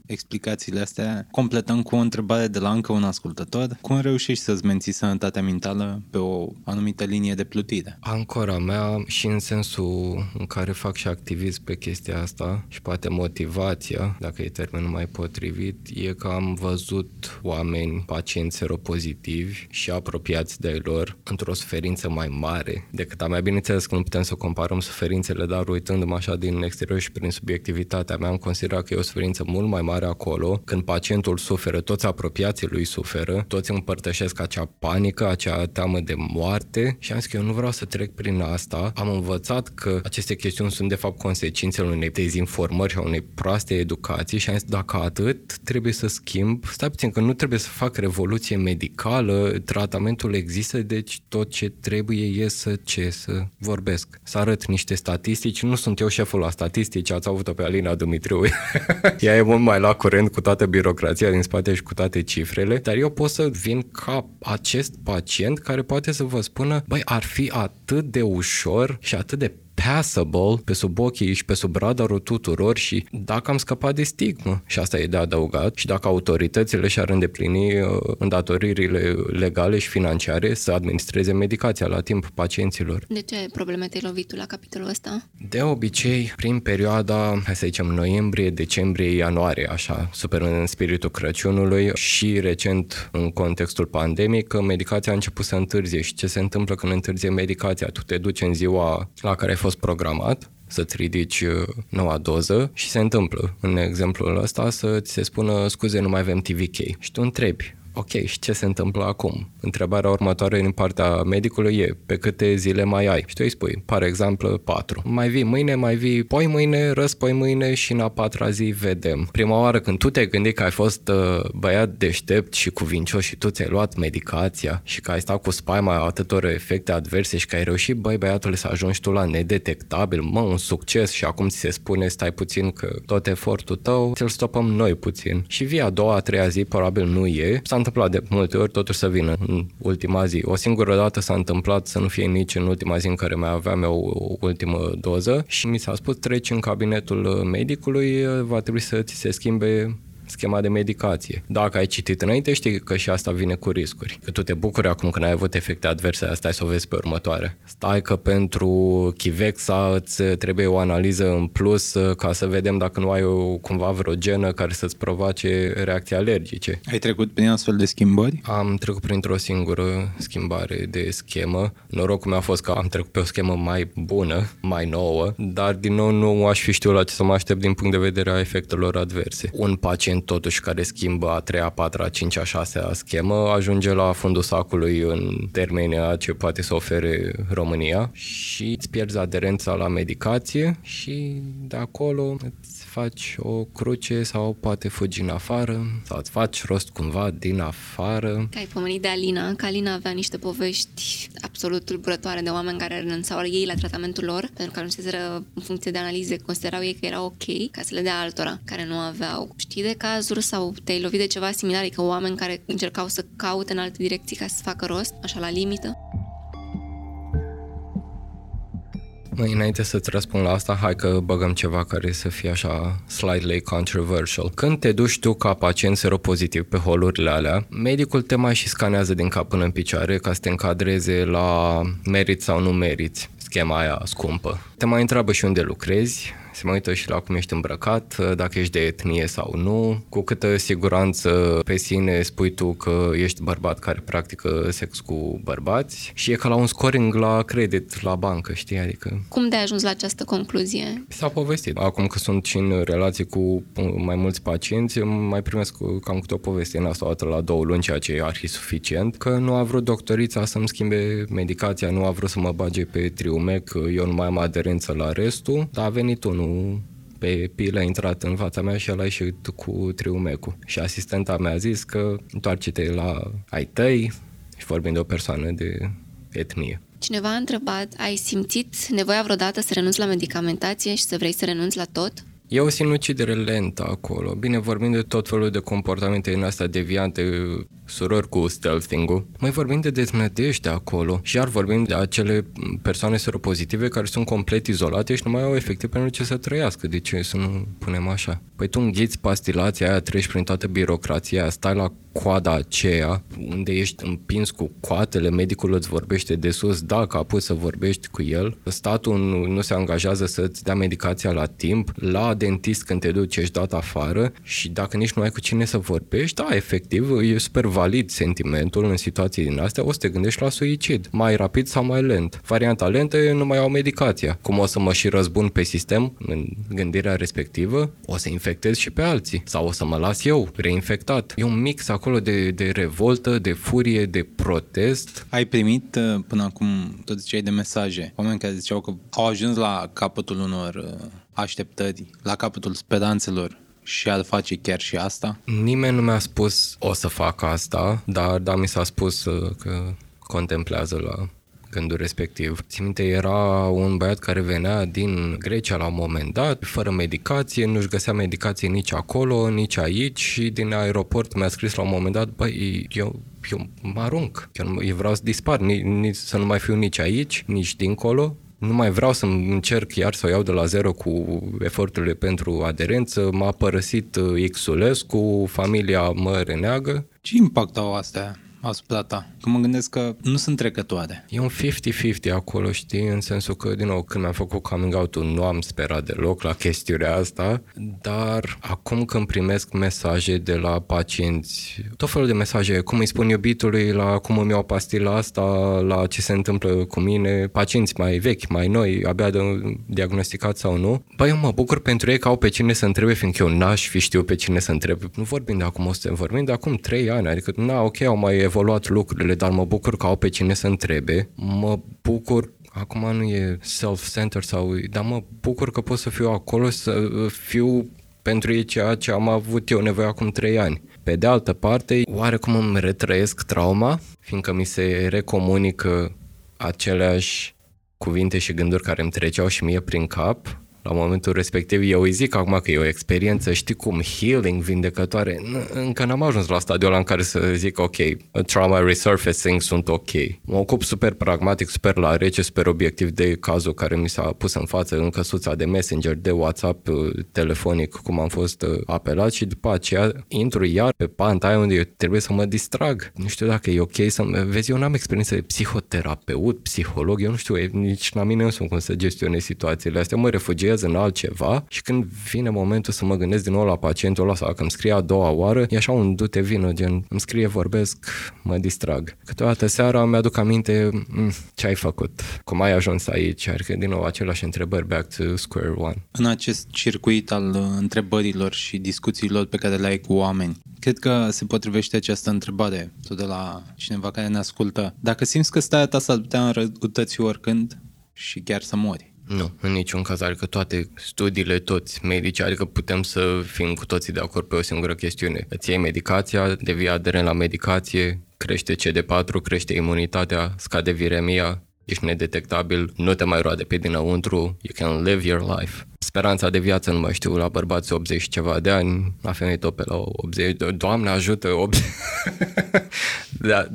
explicațiile astea completăm cu o întrebare de la încă un ascultător. Cum reușești să-ți menții sănătatea mentală pe o anumită linie de plutire? Ancora mea și în sensul în care fac și activism pe chestia asta și poate motivația, dacă e termenul mai potrivit, e că am văzut oameni, pacienți seropozitivi și apropiați de lor într-o suferință mai mare decât a mea. Bineînțeles că nu putem să comparăm suferința suferințele, dar uitându-mă așa din exterior și prin subiectivitatea mea, am considerat că e o suferință mult mai mare acolo. Când pacientul suferă, toți apropiații lui suferă, toți împărtășesc acea panică, acea teamă de moarte și am zis că eu nu vreau să trec prin asta. Am învățat că aceste chestiuni sunt de fapt consecințele unei dezinformări și a unei proaste educații și am zis dacă atât trebuie să schimb, stai puțin că nu trebuie să fac revoluție medicală, tratamentul există, deci tot ce trebuie e să ce, să vorbesc, să arăt niște statistici, nu sunt eu șeful la statistici, ați avut-o pe Alina Dumitriu. Ea e mult mai la curent cu toată birocrația din spate și cu toate cifrele, dar eu pot să vin ca acest pacient care poate să vă spună, băi, ar fi atât de ușor și atât de passable pe sub ochii și pe sub radarul tuturor și dacă am scăpat de stigmă, și asta e de adăugat, și dacă autoritățile și-ar îndeplini uh, îndatoririle legale și financiare să administreze medicația la timp pacienților. De ce probleme te-ai lovit la capitolul ăsta? De obicei, prin perioada, hai să zicem, noiembrie, decembrie, ianuarie, așa, super în spiritul Crăciunului și recent în contextul pandemic, medicația a început să întârzie și ce se întâmplă când întârzie medicația? Tu te duci în ziua la care ai fost programat să-ți ridici uh, noua doză și se întâmplă, în exemplul ăsta, să ți se spună scuze, nu mai avem TVK. Și tu întrebi, ok, și ce se întâmplă acum? Întrebarea următoare din partea medicului e, pe câte zile mai ai? Și tu îi spui, par exemplu, patru. Mai vii mâine, mai vii poi mâine, răspoi mâine și în a patra zi vedem. Prima oară când tu te gândi că ai fost uh, băiat deștept și cuvincios și tu ți-ai luat medicația și că ai stat cu spaima atâtor efecte adverse și că ai reușit, băi, băiatule, să ajungi tu la nedetectabil, mă, un succes și acum ți se spune, stai puțin că tot efortul tău ți-l stopăm noi puțin. Și vii a doua, a treia zi probabil nu e. S-a întâmplat de multe ori totuși să vină în ultima zi. O singură dată s-a întâmplat să nu fie nici în ultima zi în care mai aveam eu o ultimă doză și mi s-a spus treci în cabinetul medicului, va trebui să ți se schimbe schema de medicație. Dacă ai citit înainte, știi că și asta vine cu riscuri. Că tu te bucuri acum când ai avut efecte adverse, stai să o vezi pe următoare. Stai că pentru Chivexa îți trebuie o analiză în plus uh, ca să vedem dacă nu ai o, cumva vreo genă care să-ți provoace reacții alergice. Ai trecut prin astfel de schimbări? Am trecut printr-o singură schimbare de schemă. Norocul meu a fost că am trecut pe o schemă mai bună, mai nouă, dar din nou nu aș fi știut la ce să mă aștept din punct de vedere a efectelor adverse. Un pacient pacient totuși care schimbă a treia, a patra, a cincea, a șasea schemă ajunge la fundul sacului în termenii ce poate să ofere România și îți pierzi aderența la medicație și de acolo îți faci o cruce sau poate fugi în afară sau îți faci rost cumva din afară. Ai pomenit de Alina, că Alina avea niște povești absolut tulburătoare de oameni care renunțau ei la tratamentul lor pentru că ajunseseră în funcție de analize, considerau ei că era ok ca să le dea altora care nu aveau. Știi de cazuri sau te-ai lovit de ceva similar, adică oameni care încercau să caute în alte direcții ca să facă rost, așa la limită? Înainte să-ți răspund la asta, hai că băgăm ceva care să fie așa slightly controversial. Când te duci tu ca pacient seropozitiv pe holurile alea, medicul te mai și scanează din cap până în picioare ca să te încadreze la meriți sau nu meriți schema aia scumpă. Te mai întreabă și unde lucrezi, se mai uită și la cum ești îmbrăcat, dacă ești de etnie sau nu, cu câtă siguranță pe sine spui tu că ești bărbat care practică sex cu bărbați și e ca la un scoring la credit la bancă, știi? Adică... Cum de ai ajuns la această concluzie? S-a povestit. Acum că sunt și în relații cu mai mulți pacienți, mai primesc cam câte o poveste în asta o dată la două luni, ceea ce ar fi suficient, că nu a vrut doctorița să-mi schimbe medicația, nu a vrut să mă bage pe triumec, eu nu mai am aderență la restul, dar a venit unul pe pilă a intrat în fața mea și el a ieșit cu triumecul. Și asistenta mea a zis că întoarce-te la ai tăi și vorbim de o persoană de etnie. Cineva a întrebat, ai simțit nevoia vreodată să renunți la medicamentație și să vrei să renunți la tot? E o sinucidere lentă acolo. Bine, vorbim de tot felul de comportamente în astea deviante, surori cu stealthing-ul. Mai vorbim de deznădejde acolo și iar vorbim de acele persoane seropozitive care sunt complet izolate și nu mai au efecte pentru ce să trăiască. De ce să nu punem așa? Păi tu înghiți pastilația aia, treci prin toată birocrația aia, stai la coada aceea, unde ești împins cu coatele, medicul îți vorbește de sus, dacă a să vorbești cu el, statul nu, nu se angajează să-ți dea medicația la timp, la dentist când te duci ești dat afară și dacă nici nu ai cu cine să vorbești, da, efectiv, e super valid sentimentul în situații din astea, o să te gândești la suicid, mai rapid sau mai lent. Varianta lentă e nu mai au medicația. Cum o să mă și răzbun pe sistem în gândirea respectivă, o să infectez și pe alții sau o să mă las eu reinfectat. E un mix acolo de, de revoltă, de furie, de protest. Ai primit uh, până acum, tot ziceai de mesaje, oameni care ziceau că au ajuns la capătul unor uh, așteptări, la capătul speranțelor și ar face chiar și asta? Nimeni nu mi-a spus o să fac asta, dar da, mi s-a spus uh, că contemplează la gândul respectiv. Țin minte, era un băiat care venea din Grecia la un moment dat, fără medicație, nu-și găsea medicație nici acolo, nici aici și din aeroport mi-a scris la un moment dat, băi, eu eu mă arunc, eu, eu vreau să dispar, nici, nici, să nu mai fiu nici aici, nici dincolo, nu mai vreau să încerc iar să o iau de la zero cu eforturile pentru aderență, m-a părăsit uh, Xulescu, familia mă reneagă. Ce impact au astea? Asupra ta? Că mă gândesc că nu sunt trecătoare. E un 50-50 acolo, știi, în sensul că, din nou, când mi-am făcut coming out nu am sperat deloc la chestiunea asta, dar acum când primesc mesaje de la pacienți, tot felul de mesaje, cum îi spun iubitului, la cum îmi iau pastila asta, la ce se întâmplă cu mine, pacienți mai vechi, mai noi, abia de diagnosticat sau nu, băi, eu mă bucur pentru ei că au pe cine să întrebe, fiindcă eu n-aș fi știu pe cine să întrebe. Nu vorbim de acum 100, vorbim de acum 3 ani, adică, na, ok, au mai evoluat lucrurile, dar mă bucur că au pe cine să întrebe. Mă bucur acum nu e self-center sau, dar mă bucur că pot să fiu acolo, să fiu pentru ei ceea ce am avut eu nevoie acum trei ani. Pe de altă parte, oarecum îmi retrăiesc trauma, fiindcă mi se recomunică aceleași cuvinte și gânduri care îmi treceau și mie prin cap la momentul respectiv. Eu îi zic acum că e o experiență, știi cum, healing, vindecătoare. Încă n-am ajuns la stadiul ăla în care să zic, ok, trauma resurfacing sunt ok. Mă ocup super pragmatic, super la rece, super obiectiv de cazul care mi s-a pus în față în căsuța de messenger, de WhatsApp, uh, telefonic, cum am fost uh, apelat și după aceea intru iar pe panta aia unde eu trebuie să mă distrag. Nu știu dacă e ok să mă... Vezi, eu n-am experiență de psihoterapeut, psiholog, eu nu știu, nici la mine nu sunt cum să gestionez situațiile astea, mă refugiez concentrez în altceva și când vine momentul să mă gândesc din nou la pacientul ăla sau că îmi scrie a doua oară, e așa un du-te vină, gen îmi scrie, vorbesc, mă distrag. Câteodată seara mi-aduc aminte mm, ce ai făcut, cum ai ajuns aici, adică din nou aceleași întrebări back to square one. În acest circuit al uh, întrebărilor și discuțiilor pe care le ai cu oameni, cred că se potrivește această întrebare tot de la cineva care ne ascultă. Dacă simți că starea ta s-ar putea înrăutăți oricând și chiar să mori, nu, în niciun caz, adică toate studiile, toți medici, adică putem să fim cu toții de acord pe o singură chestiune. Îți iei medicația, devii aderent la medicație, crește CD4, crește imunitatea, scade viremia, ești nedetectabil, nu te mai roade pe dinăuntru, you can live your life speranța de viață, nu mai știu, la bărbați 80 și ceva de ani, la femei tot pe la 80, Doamne ajută, 80.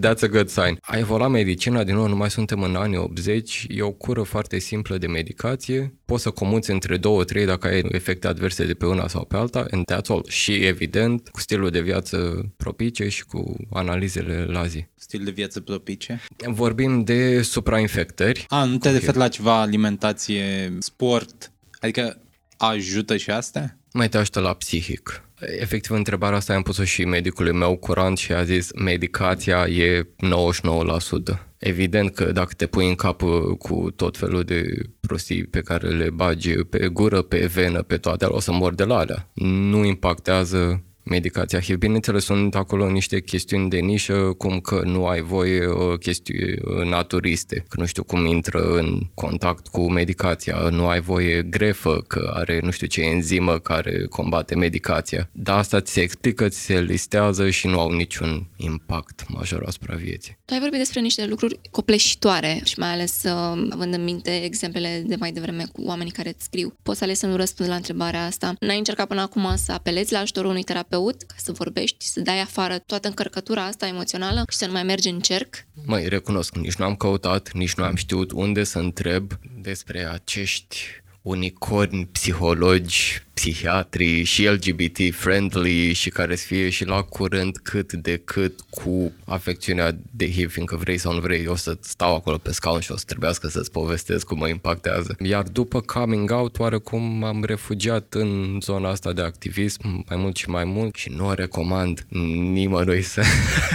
That's a good sign. A evoluat medicina, din nou, nu mai suntem în anii 80, e o cură foarte simplă de medicație, poți să comuți între două, trei dacă ai efecte adverse de pe una sau pe alta, and that's all. Și evident, cu stilul de viață propice și cu analizele la zi. Stil de viață propice? Vorbim de suprainfectări. A, nu te referi la ceva alimentație, sport, Adică ajută și asta? Mai te ajută la psihic. Efectiv, întrebarea asta am pus-o și medicului meu curant și a zis medicația e 99%. Evident că dacă te pui în cap cu tot felul de prostii pe care le bagi pe gură, pe venă, pe toate, o să mor de la alea. Nu impactează medicația HIV. Bineînțeles, sunt acolo niște chestiuni de nișă, cum că nu ai voie uh, chestii uh, naturiste, că nu știu cum intră în contact cu medicația, nu ai voie grefă, că are nu știu ce enzimă care combate medicația. Dar asta ți se explică, ți se listează și nu au niciun impact major asupra vieții. Tu ai vorbit despre niște lucruri copleșitoare și mai ales uh, având în minte exemplele de mai devreme cu oamenii care îți scriu. Poți ales să nu răspunzi la întrebarea asta. N-ai încercat până acum să apelezi la ajutorul unui terapeut ca să vorbești, să dai afară toată încărcătura asta emoțională și să nu mai mergi în cerc? Măi, recunosc, nici nu am căutat, nici nu am știut unde să întreb despre acești unicorni psihologi psihiatrii și LGBT-friendly și care să fie și la curent cât de cât cu afecțiunea de HIV, fiindcă vrei sau nu vrei, o să stau acolo pe scaun și o să trebuiască să-ți povestesc cum mă impactează. Iar după coming out, oarecum m-am refugiat în zona asta de activism mai mult și mai mult și nu o recomand nimănui să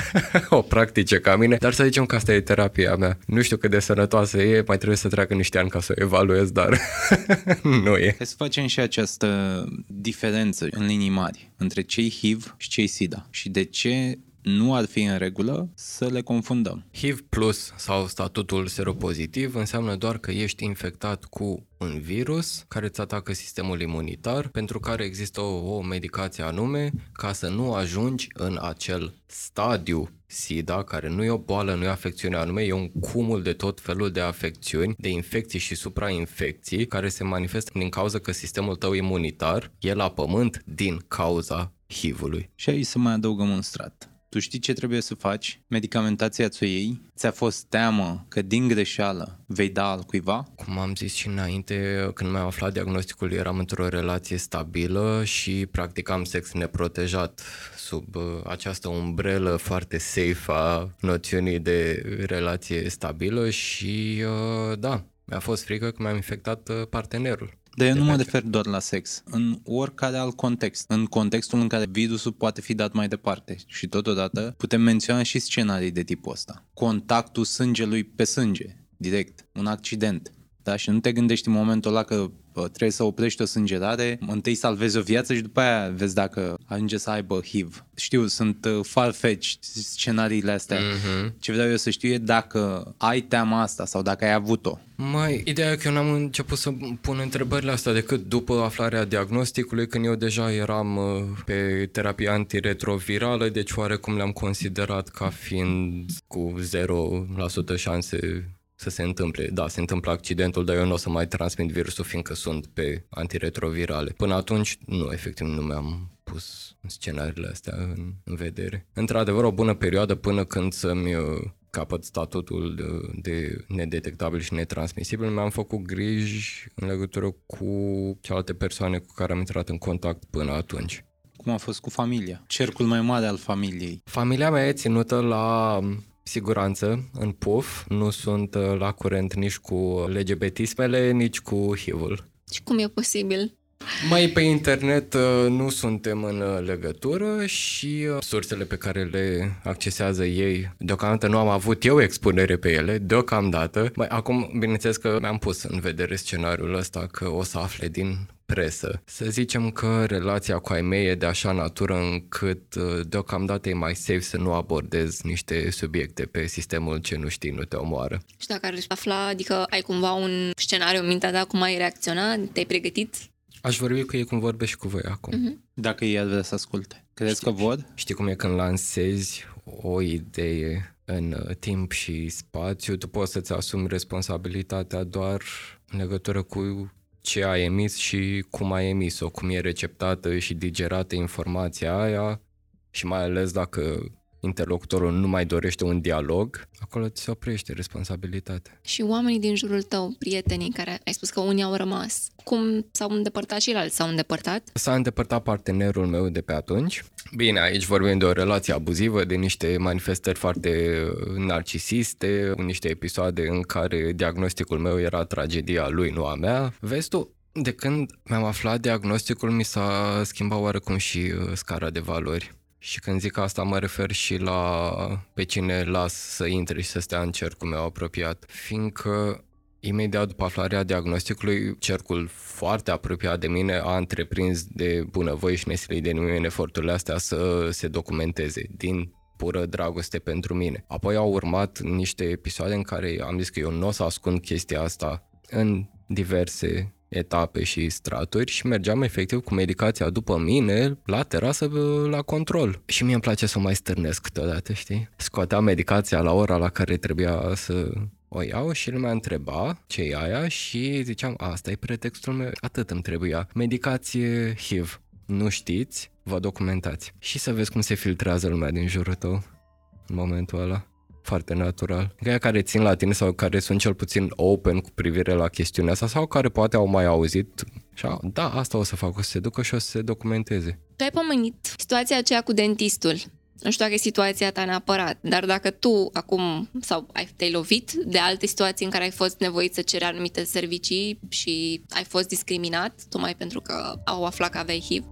o practice ca mine, dar să zicem că asta e terapia mea. Nu știu cât de sănătoasă e, mai trebuie să treacă niște ani ca să o evaluez, dar nu e. Hai să facem și această diferență în linii mari între cei HIV și cei SIDA și de ce nu ar fi în regulă să le confundăm. HIV plus sau statutul seropozitiv înseamnă doar că ești infectat cu un virus care îți atacă sistemul imunitar, pentru care există o, o medicație anume ca să nu ajungi în acel stadiu SIDA, care nu e o boală, nu e o afecțiune anume, e un cumul de tot felul de afecțiuni, de infecții și suprainfecții, care se manifestă din cauza că sistemul tău imunitar e la pământ din cauza HIV-ului. Și aici să mai adăugăm un strat tu știi ce trebuie să faci, medicamentația ți-o iei, ți-a fost teamă că din greșeală vei da al cuiva? Cum am zis și înainte, când mi-am aflat diagnosticul, eram într-o relație stabilă și practicam sex neprotejat sub uh, această umbrelă foarte safe a noțiunii de relație stabilă și uh, da, mi-a fost frică că mi-am infectat uh, partenerul. Dar eu nu mă refer doar la sex, în oricare alt context, în contextul în care virusul poate fi dat mai departe. Și totodată putem menționa și scenarii de tipul ăsta. Contactul sângelui pe sânge, direct, un accident. Da? Și nu te gândești în momentul ăla că trebuie să oprești o sângerare, întâi salvezi o viață și după aia vezi dacă ajunge să aibă HIV. Știu, sunt uh, farfetch scenariile astea. Mm-hmm. Ce vreau eu să știu e dacă ai teama asta sau dacă ai avut-o. Mai, ideea e că eu n-am început să pun întrebările astea decât după aflarea diagnosticului, când eu deja eram uh, pe terapie antiretrovirală, deci oarecum le-am considerat ca fiind cu 0% șanse să se întâmple. Da, se întâmplă accidentul, dar eu nu o să mai transmit virusul fiindcă sunt pe antiretrovirale. Până atunci, nu, efectiv, nu mi-am pus scenariile astea în, în vedere. Într-adevăr, o bună perioadă până când să-mi uh, capăt statutul de, de nedetectabil și netransmisibil, mi-am făcut griji în legătură cu celelalte persoane cu care am intrat în contact până atunci. Cum a fost cu familia? Cercul mai mare al familiei. Familia mea e ținută la siguranță în PUF, nu sunt uh, la curent nici cu LGBT-ismele, nici cu HIV-ul. Și cum e posibil? Mai pe internet uh, nu suntem în uh, legătură și sursele pe care le accesează ei, deocamdată nu am avut eu expunere pe ele, deocamdată. Mai acum, bineînțeles că mi-am pus în vedere scenariul ăsta că o să afle din presă. Să zicem că relația cu ai mei e de așa natură încât uh, deocamdată e mai safe să nu abordez niște subiecte pe sistemul ce nu știi, nu te omoară. Și dacă ar afla, adică ai cumva un scenariu în mintea ta cum ai reacționa, te-ai pregătit? Aș vorbi cu ei cum vorbesc și cu voi acum. Uh-huh. Dacă ei ar vrea să asculte. Crezi știi, că vor? Știi cum e când lansezi o idee în uh, timp și spațiu, tu poți să-ți asumi responsabilitatea doar în legătură cu ce a emis și cum a emis-o, cum e receptată și digerată informația aia și mai ales dacă interlocutorul nu mai dorește un dialog, acolo ți se oprește responsabilitatea. Și oamenii din jurul tău, prietenii care ai spus că unii au rămas, cum s-au îndepărtat și alții s-au îndepărtat? S-a îndepărtat partenerul meu de pe atunci. Bine, aici vorbim de o relație abuzivă, de niște manifestări foarte narcisiste, niște episoade în care diagnosticul meu era tragedia lui, nu a mea. Vezi tu, de când mi-am aflat diagnosticul, mi s-a schimbat oarecum și uh, scara de valori. Și când zic asta mă refer și la pe cine las să intre și să stea în cercul meu apropiat. Fiindcă Imediat după aflarea diagnosticului, cercul foarte apropiat de mine a întreprins de bunăvoie și nesilit de nimeni în eforturile astea să se documenteze din pură dragoste pentru mine. Apoi au urmat niște episoade în care am zis că eu nu o să ascund chestia asta în diverse etape și straturi și mergeam efectiv cu medicația după mine la terasă la control. Și mie îmi place să o mai stârnesc câteodată, știi? Scoateam medicația la ora la care trebuia să o iau și lumea întreba ce e aia și ziceam, asta e pretextul meu, atât îmi trebuia. Medicație HIV. Nu știți? Vă documentați. Și să vezi cum se filtrează lumea din jurul tău în momentul ăla foarte natural. Aia care țin la tine sau care sunt cel puțin open cu privire la chestiunea asta sau care poate au mai auzit și au, da, asta o să fac, o să se ducă și o să se documenteze. Tu ai pomenit situația aceea cu dentistul. Nu știu dacă e situația ta neapărat, dar dacă tu acum sau ai, te-ai lovit de alte situații în care ai fost nevoit să ceri anumite servicii și ai fost discriminat, tocmai pentru că au aflat că aveai HIV,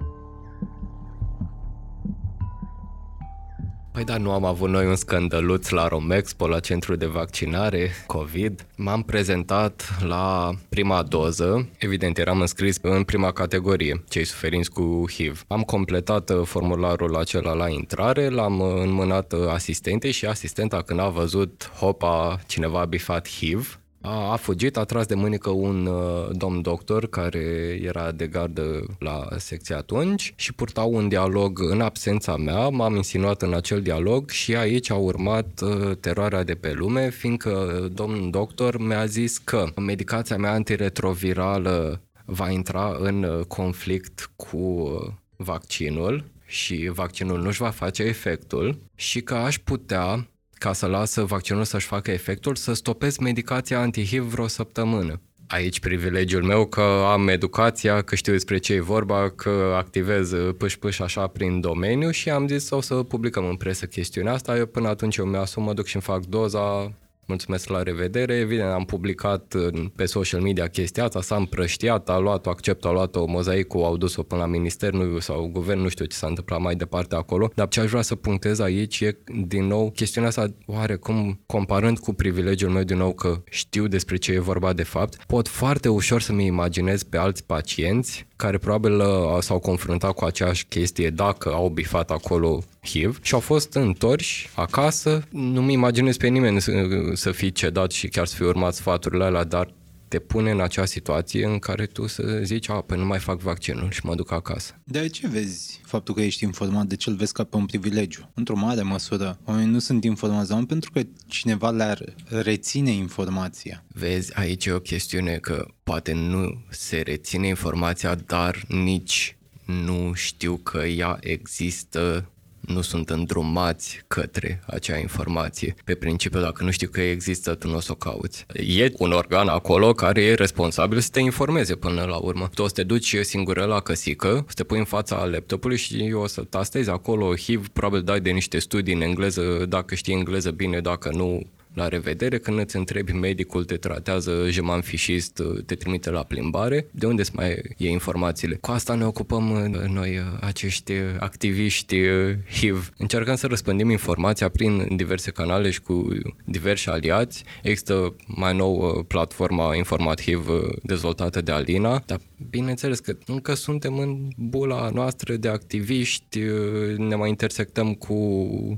Păi da, nu am avut noi un scandăluț la Romexpo, la centru de vaccinare COVID. M-am prezentat la prima doză, evident eram înscris în prima categorie, cei suferinți cu HIV. Am completat uh, formularul acela la intrare, l-am uh, înmânat uh, asistentei și asistenta când a văzut, hopa, cineva a bifat HIV, a, a fugit, a tras de mânică un uh, domn doctor care era de gardă la secția atunci și purtau un dialog în absența mea, m-am insinuat în acel dialog și aici a urmat uh, teroarea de pe lume, fiindcă domnul doctor mi-a zis că medicația mea antiretrovirală va intra în uh, conflict cu uh, vaccinul și vaccinul nu-și va face efectul și că aș putea ca să lasă vaccinul să-și facă efectul, să stopez medicația anti-HIV vreo săptămână. Aici privilegiul meu că am educația, că știu despre ce e vorba, că activez pâș-pâș așa prin domeniu și am zis o să publicăm în presă chestiunea asta. Eu până atunci eu mi-asum, mă duc și îmi fac doza, Mulțumesc, la revedere. Evident, am publicat pe social media chestia asta, s-a împrăștiat, a luat-o, accept, a luat-o mozaicul, au dus-o până la minister nu, sau guvern, nu știu ce s-a întâmplat mai departe acolo, dar ce aș vrea să punctez aici e, din nou, chestiunea asta, oarecum, comparând cu privilegiul meu, din nou, că știu despre ce e vorba de fapt, pot foarte ușor să-mi imaginez pe alți pacienți care probabil uh, s-au confruntat cu aceeași chestie dacă au bifat acolo HIV și au fost întorși acasă. Nu-mi imaginez pe nimeni să, să fie cedat și chiar să fie urmat sfaturile alea, dar te pune în acea situație în care tu să zici, a, păi nu mai fac vaccinul și mă duc acasă. De ce vezi faptul că ești informat? De ce îl vezi ca pe un privilegiu? Într-o mare măsură, oamenii nu sunt informați, dar pentru că cineva le-ar reține informația. Vezi, aici e o chestiune că poate nu se reține informația, dar nici nu știu că ea există nu sunt îndrumați către acea informație. Pe principiu, dacă nu știu că există, tu nu o să o cauți. E un organ acolo care e responsabil să te informeze până la urmă. Tu o să te duci singură la căsică, să te pui în fața laptopului și o să tastezi acolo HIV, probabil dai de niște studii în engleză, dacă știi engleză bine, dacă nu, la revedere, când îți întrebi medicul, te tratează jeman fișist, te trimite la plimbare, de unde să mai e informațiile? Cu asta ne ocupăm uh, noi, uh, acești activiști uh, HIV. Încercăm să răspândim informația prin diverse canale și cu diversi aliați. Există mai nou platforma Informat HIV dezvoltată de Alina, dar bineînțeles că încă suntem în bula noastră de activiști, ne mai intersectăm cu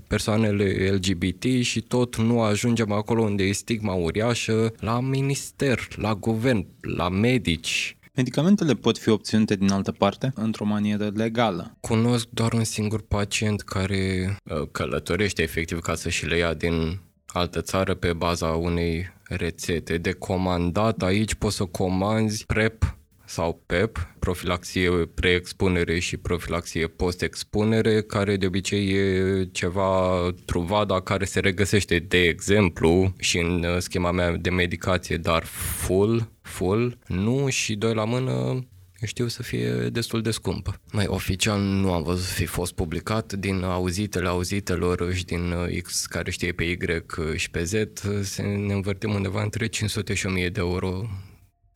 persoanele LGBT și tot nu ajungem acolo unde e stigma uriașă, la minister, la guvern, la medici. Medicamentele pot fi obținute din altă parte, într-o manieră legală. Cunosc doar un singur pacient care uh, călătorește efectiv ca să și le ia din altă țară pe baza unei rețete. De comandat aici poți să comanzi PrEP sau PEP, profilaxie pre-expunere și profilaxie post-expunere, care de obicei e ceva truvada care se regăsește, de exemplu, și în uh, schema mea de medicație, dar full, full, nu și doi la mână știu să fie destul de scumpă. Mai oficial nu am văzut să fi fost publicat din auzitele auzitelor și din uh, X care știe pe Y și pe Z, se ne învârtim undeva între 500 și 1000 de euro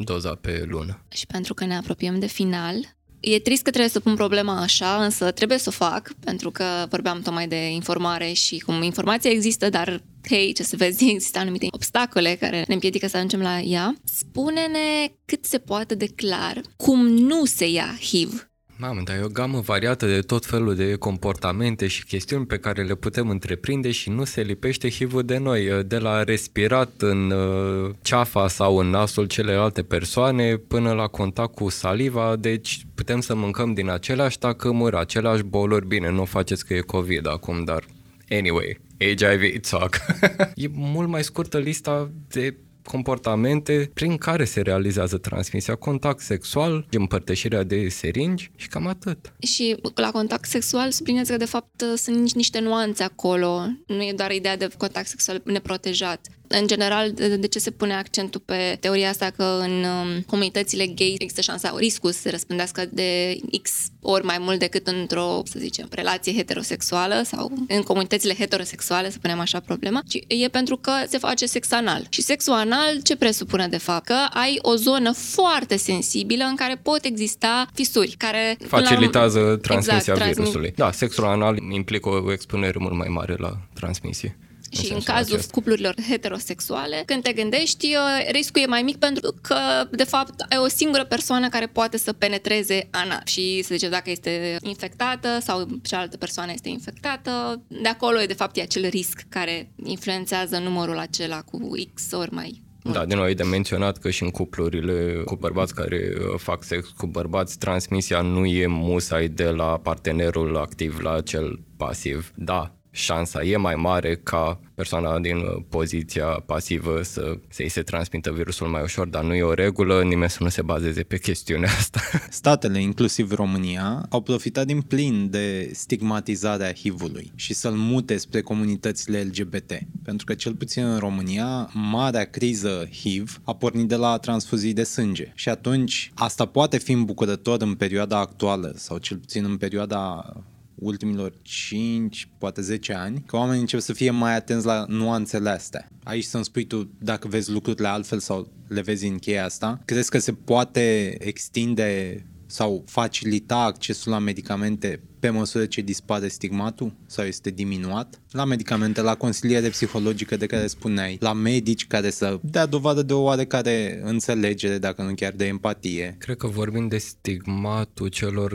doza pe lună. Și pentru că ne apropiem de final, e trist că trebuie să pun problema așa, însă trebuie să o fac, pentru că vorbeam tocmai de informare și cum informația există, dar hei, ce să vezi, există anumite obstacole care ne împiedică să ajungem la ea. Spune-ne cât se poate de clar cum nu se ia HIV Mamă, dar e o gamă variată de tot felul de comportamente și chestiuni pe care le putem întreprinde și nu se lipește hiv de noi. De la respirat în uh, ceafa sau în nasul celelalte persoane până la contact cu saliva, deci putem să mâncăm din aceleași tacâmuri, aceleași boluri. Bine, nu faceți că e COVID acum, dar anyway, HIV talk. e mult mai scurtă lista de comportamente prin care se realizează transmisia. Contact sexual, împărtășirea de seringi și cam atât. Și la contact sexual subliniez că de fapt sunt niște nuanțe acolo. Nu e doar ideea de contact sexual neprotejat în general, de ce se pune accentul pe teoria asta că în um, comunitățile gay există șansa, riscul să se răspândească de X ori mai mult decât într-o, să zicem, relație heterosexuală sau în comunitățile heterosexuale, să punem așa problema, ci e pentru că se face sex anal. Și sexul anal ce presupune de fapt? Că ai o zonă foarte sensibilă în care pot exista fisuri, care facilitează la... transmisia exact, virusului. Transmi... Da, sexul anal implică o expunere mult mai mare la transmisie. Și în cazul acest. cuplurilor heterosexuale, când te gândești, uh, riscul e mai mic pentru că, de fapt, ai o singură persoană care poate să penetreze anal. Și, să zicem, dacă este infectată sau cealaltă persoană este infectată, de acolo e, de fapt, e acel risc care influențează numărul acela cu X ori mai da, din nou e de menționat că și în cuplurile cu bărbați care uh, fac sex cu bărbați, transmisia nu e musai de la partenerul activ la cel pasiv. Da, șansa e mai mare ca persoana din uh, poziția pasivă să, să îi se transmită virusul mai ușor, dar nu e o regulă, nimeni să nu se bazeze pe chestiunea asta. Statele, inclusiv România, au profitat din plin de stigmatizarea HIV-ului și să-l mute spre comunitățile LGBT. Pentru că, cel puțin în România, marea criză HIV a pornit de la transfuzii de sânge. Și atunci, asta poate fi îmbucurător în perioada actuală, sau cel puțin în perioada ultimilor 5, poate 10 ani, că oamenii încep să fie mai atenți la nuanțele astea. Aici să-mi spui tu dacă vezi lucrurile altfel sau le vezi în cheia asta. Crezi că se poate extinde sau facilita accesul la medicamente pe măsură ce dispare stigmatul sau este diminuat? La medicamente, la consiliere psihologică de care spuneai, la medici care să dea dovadă de o oarecare înțelegere, dacă nu chiar de empatie. Cred că vorbim de stigmatul celor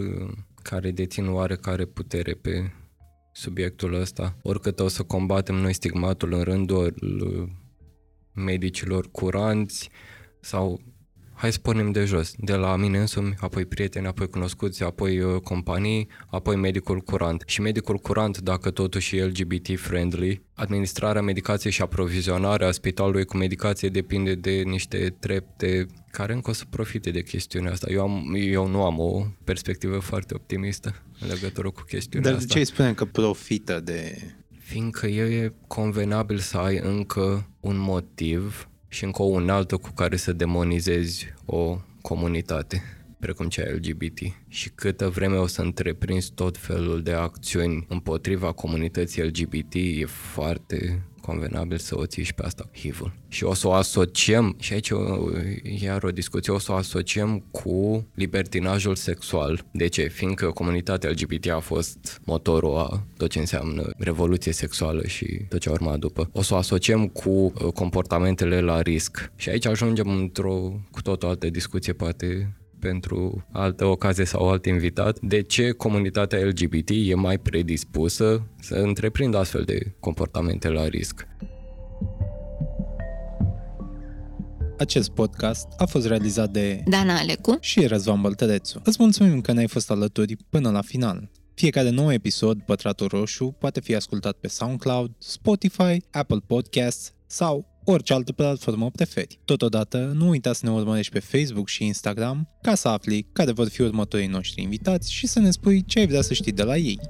care dețin oarecare putere pe subiectul ăsta. Oricât o să combatem noi stigmatul în rândul uh, medicilor curanți sau hai să pornim de jos, de la mine însumi, apoi prieteni, apoi cunoscuți, apoi uh, companii, apoi medicul curant. Și medicul curant, dacă totuși e LGBT-friendly, administrarea medicației și aprovizionarea spitalului cu medicație depinde de niște trepte care încă o să profite de chestiunea asta. Eu, am, eu nu am o perspectivă foarte optimistă în legătură cu chestiunea Dar asta. Dar de ce îi spunem că profită de... Fiindcă e convenabil să ai încă un motiv și încă o unaltă cu care să demonizezi o comunitate precum cea LGBT. Și câtă vreme o să întreprinzi tot felul de acțiuni împotriva comunității LGBT, e foarte convenabil să o ții și pe asta, HIV-ul. Și o să o asociem, și aici iar o discuție, o să o asociem cu libertinajul sexual. De ce? Fiindcă comunitatea LGBT a fost motorul a tot ce înseamnă revoluție sexuală și tot ce urma după. O să o asociem cu uh, comportamentele la risc. Și aici ajungem într-o cu tot o altă discuție, poate pentru altă ocazie sau alt invitat, de ce comunitatea LGBT e mai predispusă să întreprindă astfel de comportamente la risc. Acest podcast a fost realizat de Dana Alecu și Răzvan Băltărețu. Îți mulțumim că ne-ai fost alături până la final. Fiecare nou episod, Pătratul Roșu, poate fi ascultat pe SoundCloud, Spotify, Apple Podcasts sau orice altă platformă preferi. Totodată, nu uita să ne urmărești pe Facebook și Instagram ca să afli care vor fi următorii noștri invitați și să ne spui ce ai vrea să știi de la ei.